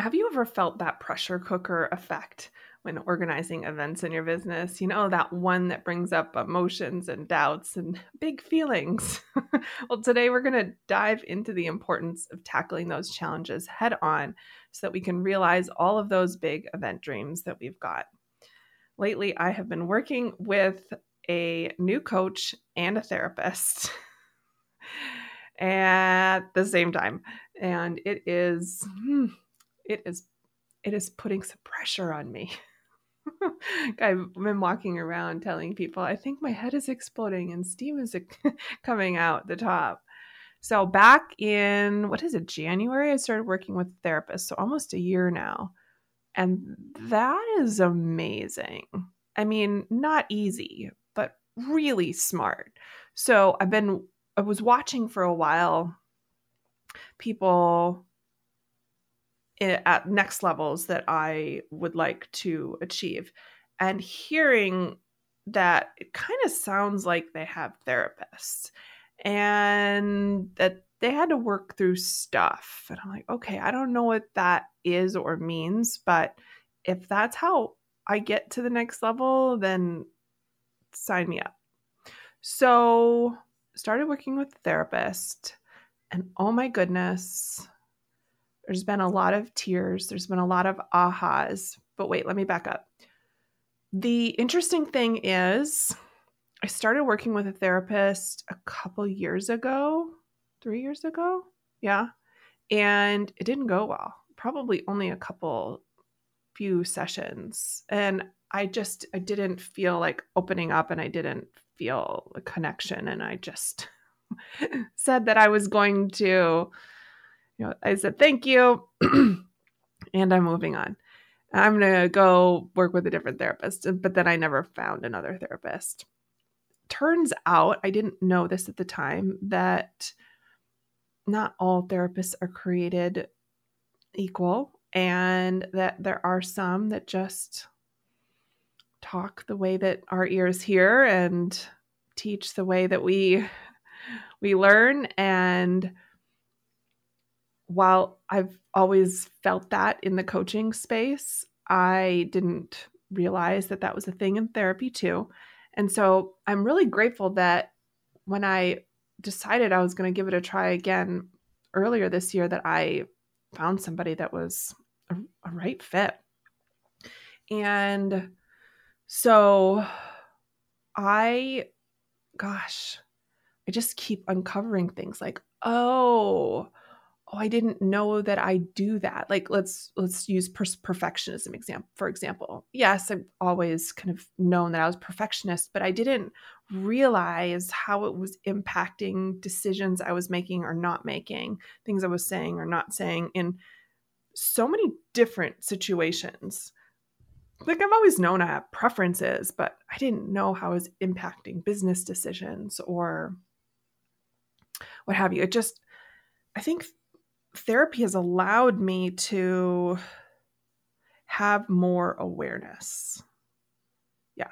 have you ever felt that pressure cooker effect when organizing events in your business? You know, that one that brings up emotions and doubts and big feelings. well, today we're going to dive into the importance of tackling those challenges head on so that we can realize all of those big event dreams that we've got. Lately, I have been working with a new coach and a therapist at the same time. And it is, hmm, it is, it is putting some pressure on me. I've been walking around telling people, I think my head is exploding and steam is coming out the top. So, back in what is it, January, I started working with a therapist. So, almost a year now. And that is amazing. I mean, not easy, but really smart. So, I've been, I was watching for a while people at next levels that I would like to achieve. And hearing that it kind of sounds like they have therapists and that they had to work through stuff. And I'm like, okay, I don't know what that is or means, but if that's how I get to the next level, then sign me up. So, started working with a therapist, and oh my goodness, there's been a lot of tears, there's been a lot of ahas. But wait, let me back up. The interesting thing is, I started working with a therapist a couple years ago, three years ago. Yeah. And it didn't go well, probably only a couple, few sessions. And I just, I didn't feel like opening up and I didn't feel a connection. And I just said that I was going to you know, I said, thank you. and I'm moving on. I'm to go work with a different therapist. But then I never found another therapist. Turns out, I didn't know this at the time, that not all therapists are created equal and that there are some that just talk the way that our ears hear and teach the way that we we learn and while I've always felt that in the coaching space, I didn't realize that that was a thing in therapy too. And so I'm really grateful that when I decided I was going to give it a try again earlier this year, that I found somebody that was a, a right fit. And so I, gosh, I just keep uncovering things like, oh, oh i didn't know that i do that. Like let's let's use per- perfectionism example for example. Yes i've always kind of known that i was perfectionist but i didn't realize how it was impacting decisions i was making or not making things i was saying or not saying in so many different situations. Like i've always known i have preferences but i didn't know how it was impacting business decisions or what have you. It just i think therapy has allowed me to have more awareness. Yeah,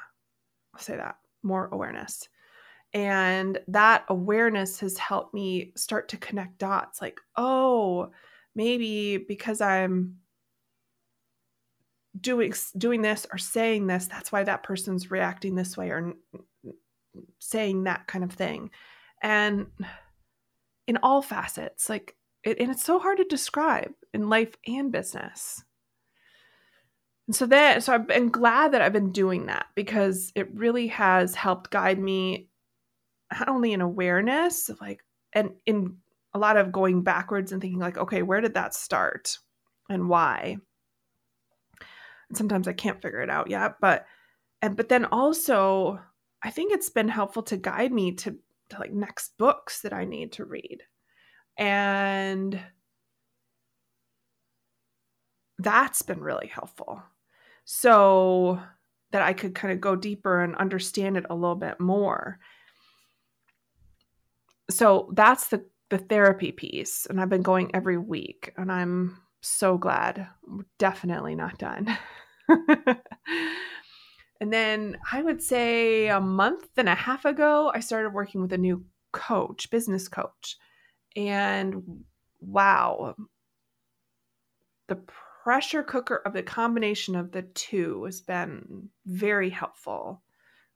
I'll say that more awareness. And that awareness has helped me start to connect dots like, oh, maybe because I'm doing doing this or saying this that's why that person's reacting this way or saying that kind of thing and in all facets like it, and it's so hard to describe in life and business. And so that so I've been glad that I've been doing that because it really has helped guide me not only in awareness like and in a lot of going backwards and thinking like, okay, where did that start and why? And sometimes I can't figure it out yet, but and but then also I think it's been helpful to guide me to, to like next books that I need to read and that's been really helpful. So that I could kind of go deeper and understand it a little bit more. So that's the the therapy piece and I've been going every week and I'm so glad. We're definitely not done. and then I would say a month and a half ago I started working with a new coach, business coach. And wow, the pressure cooker of the combination of the two has been very helpful.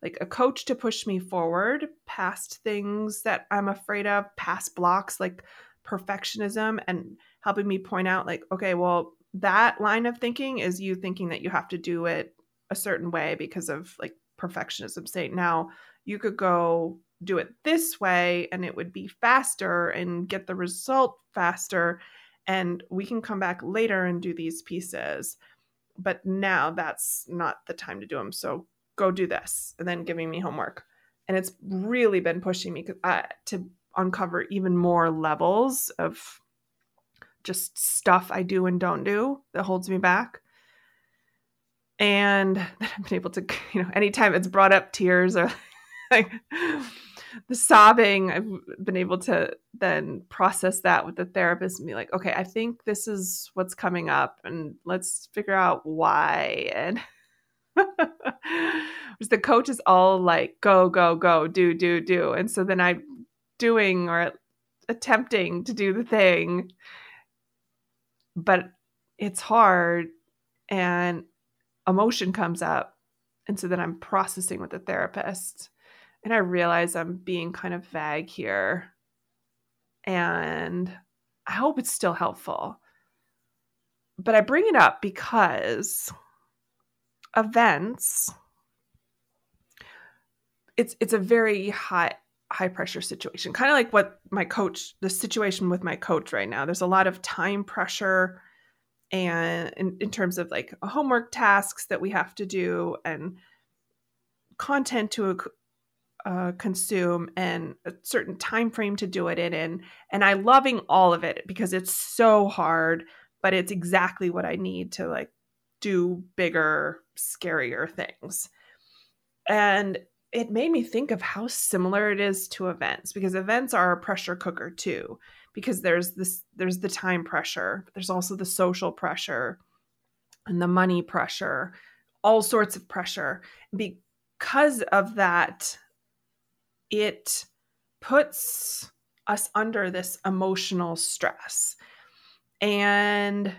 Like a coach to push me forward past things that I'm afraid of, past blocks like perfectionism, and helping me point out, like, okay, well, that line of thinking is you thinking that you have to do it a certain way because of like perfectionism state. Now, you could go do it this way and it would be faster and get the result faster and we can come back later and do these pieces. But now that's not the time to do them so go do this and then giving me homework. And it's really been pushing me uh, to uncover even more levels of just stuff i do and don't do that holds me back. And that i've been able to you know anytime it's brought up tears or like the sobbing i've been able to then process that with the therapist and be like okay i think this is what's coming up and let's figure out why. And the coach is all like go go go do do do. And so then i'm doing or attempting to do the thing but it's hard and emotion comes up. And so then i'm processing with the therapist and I realize I'm being kind of vague here. And I hope it's still helpful. But I bring it up because events it's it's a very high high pressure situation. Kind of like what my coach the situation with my coach right now. There's a lot of time pressure and in, in terms of like homework tasks that we have to do and content to uh, consume and a certain time frame to do it in and and i loving all of it because it's so hard but it's exactly what i need to like do bigger scarier things. And it made me think of how similar it is to events because events are a pressure cooker too because there's this there's the time pressure there's also the social pressure and the money pressure all sorts of pressure. Because of that it puts us under this emotional stress. And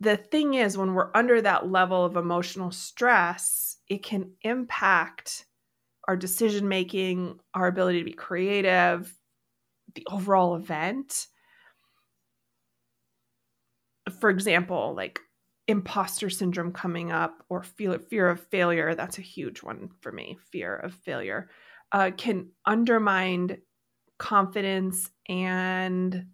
the thing is, when we're under that level of emotional stress, it can impact our decision making, our ability to be creative, the overall event. For example, like imposter syndrome coming up or feel fear of failure that's a huge one for me fear of failure uh, can undermine confidence and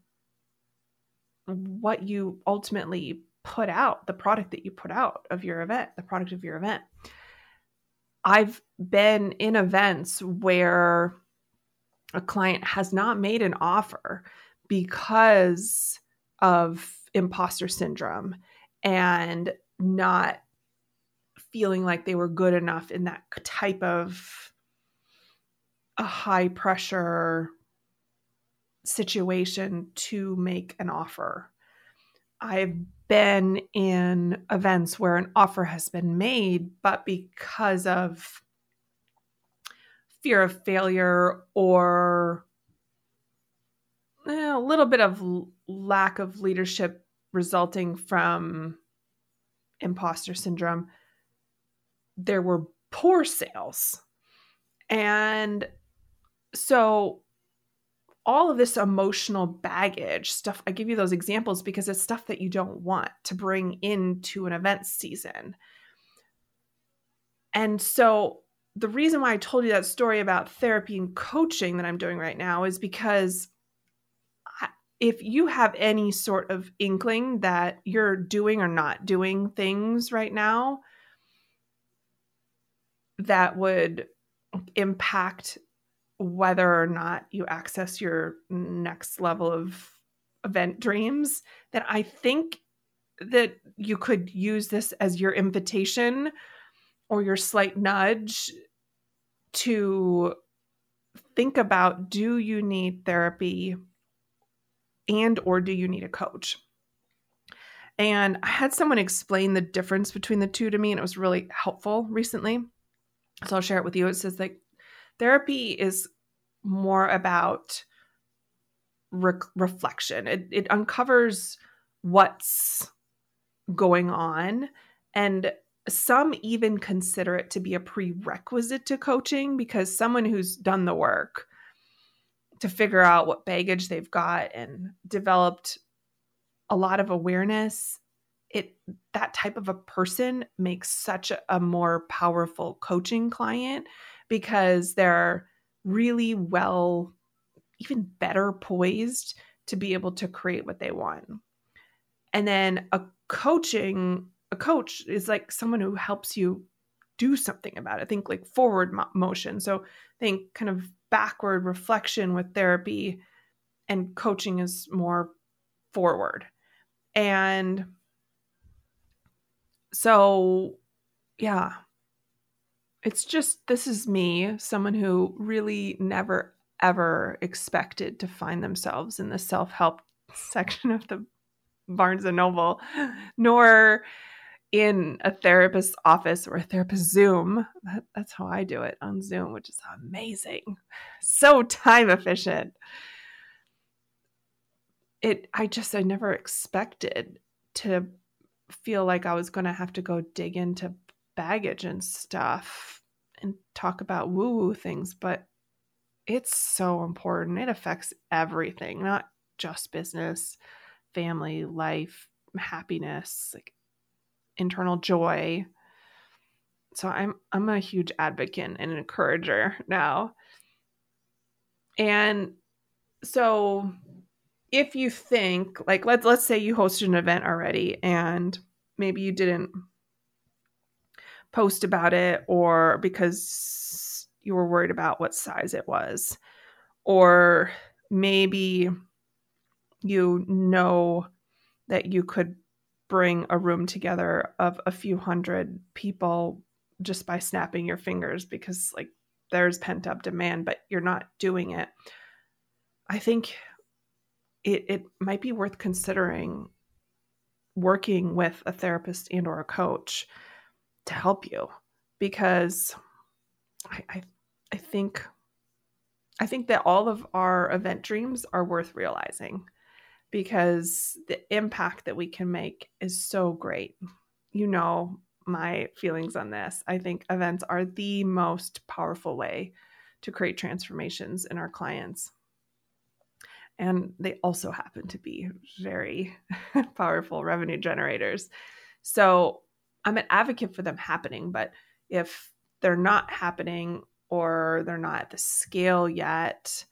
what you ultimately put out the product that you put out of your event the product of your event. I've been in events where a client has not made an offer because of imposter syndrome and not feeling like they were good enough in that type of a high pressure situation to make an offer. I've been in events where an offer has been made, but because of fear of failure or eh, a little bit of lack of leadership resulting from imposter syndrome, there were poor sales. And so all of this emotional baggage stuff, I give you those examples because it's stuff that you don't want to bring into an event season. And so the reason why I told you that story about therapy and coaching that I'm doing right now is because if you have any sort of inkling that you're doing or not doing things right now that would impact whether or not you access your next level of event dreams, then I think that you could use this as your invitation or your slight nudge to think about do you need therapy and or do you need a coach? And I had someone explain the difference between the two to me, and it was really helpful recently. So I'll share it with you. It says like therapy is more about re- reflection. It, it uncovers what's going on. And some even consider it to be a prerequisite to coaching because someone who's done the work to figure out what baggage they've got and developed a lot of awareness it that type of a person makes such a, more powerful coaching client because they're really well even better poised to be able to create what they want. And then a coaching a coach is like someone who helps you do something about it. Think like forward mo- motion. So think kind of backward reflection with therapy and coaching is more forward. And so yeah it's just this is me someone who really never ever expected to find themselves in the self-help section of the barnes and noble nor in a therapist's office or a therapist zoom that, that's how i do it on zoom which is amazing so time efficient it i just i never expected to feel like I was going to have to go dig into baggage and stuff and talk about woo woo things, but it's so important. It affects everything, not just business, family, life, happiness, like internal joy. So I'm I'm a huge advocate and encourager now. And so if you think like let's let's say you hosted an event already and maybe you didn't post about it or because you were worried about what size it was or maybe you know that you could bring a room together of a few hundred people just by snapping your fingers because like there's pent up demand but you're not doing it. I think it, it might be worth considering working with a therapist and or a coach to help you because I, I, I think I think that all of our event dreams are worth realizing because the impact that we can make is so great. You know my feelings on this. I think events are the most powerful way to create transformations in our clients and they also happen to be very powerful revenue generators. So I'm an advocate for them happening, but if they're not happening or they're not at the scale yet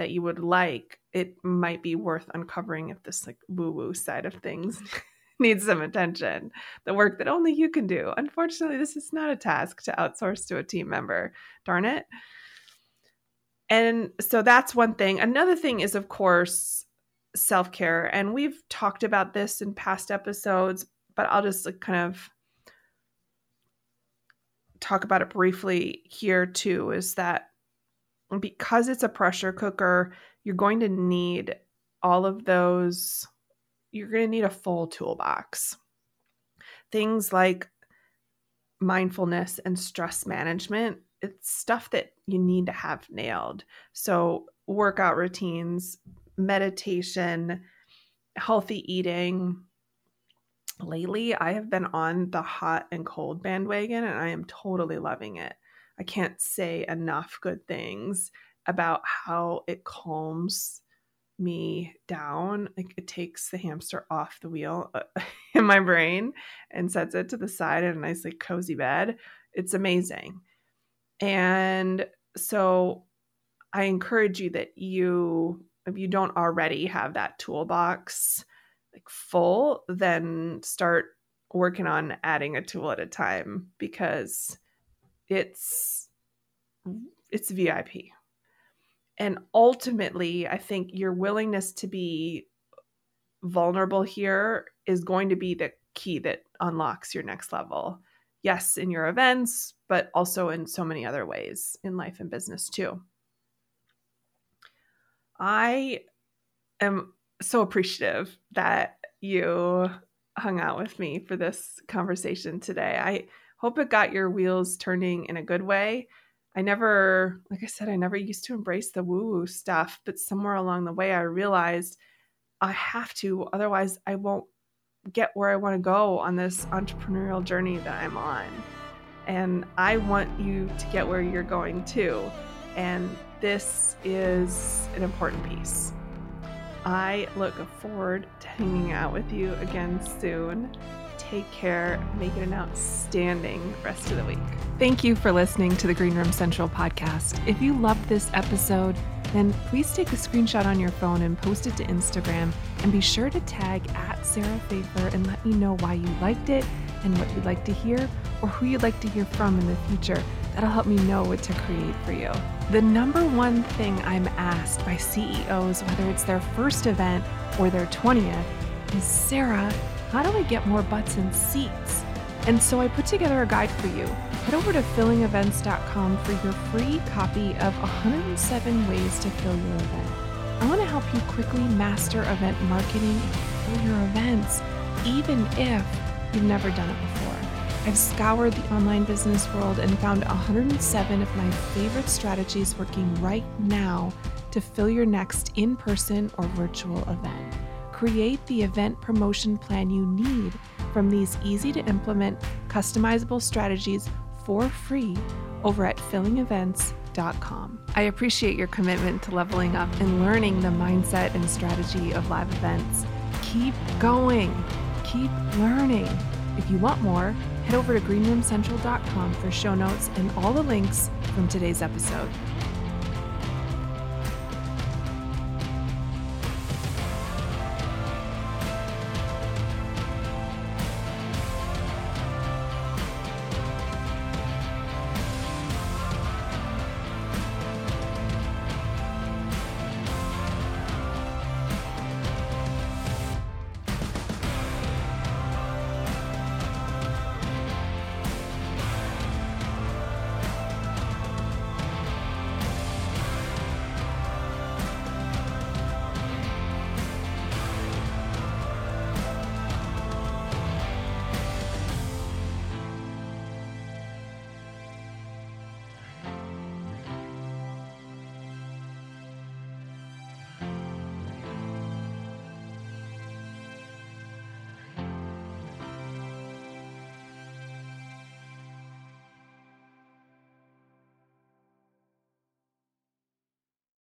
that you would like, it might be worth uncovering if this like woo woo side of things needs some attention. The work that only you can do. Unfortunately, this is not a task to outsource to a team member. Darn it. And so that's one thing. Another thing is, of course, self care. And we've talked about this in past episodes, but I'll just like kind of talk about it briefly here too is that because it's a pressure cooker, you're going to need all of those, you're going to need a full toolbox. Things like mindfulness and stress management it's stuff that you need to have nailed. So, workout routines, meditation, healthy eating. Lately, I have been on the hot and cold bandwagon and I am totally loving it. I can't say enough good things about how it calms me down. Like it takes the hamster off the wheel uh, in my brain and sets it to the side in a nicely cozy bed. It's amazing. And so I encourage you that you, if you don't already have that toolbox like full, then start working on adding a tool at a time because it's it's VIP. And ultimately, I think your willingness to be vulnerable here is going to be the key that unlocks your next level yes, in your events, but also in so many other ways in life and business too. I am so appreciative that you hung out with me for this conversation today. I hope it got your wheels turning in a good way. I never, like I said, I never used to embrace the woo woo stuff, but somewhere along the way, I realized I have to, otherwise, I won't get where I want to go on this entrepreneurial journey that I'm on. And I want you to get where you're going too. And this is an important piece. I look forward to hanging out with you again soon. Take care. Make it an outstanding rest of the week. Thank you for listening to the Green Room Central podcast. If you loved this episode, then please take a screenshot on your phone and post it to Instagram. And be sure to tag at Sarah Fejfar and let me know why you liked it and what you'd like to hear or who you'd like to hear from in the future. That'll help me know what to create for you. The number one thing I'm asked by CEOs, whether it's their first event or their 20th, is Sarah, how do I get more butts in seats? And so I put together a guide for you. Head over to fillingevents.com for your free copy of 107 ways to fill your event. I want to help you quickly master event marketing and fill your events, even if you've never done it before. I've scoured the online business world and found 107 of my favorite strategies working right now to fill your next in person or virtual event. Create the event promotion plan you need from these easy to implement, customizable strategies for free over at fillingevents.com. I appreciate your commitment to leveling up and learning the mindset and strategy of live events. Keep going, keep learning. If you want more, head over to greenroomcentral.com for show notes and all the links from today's episode.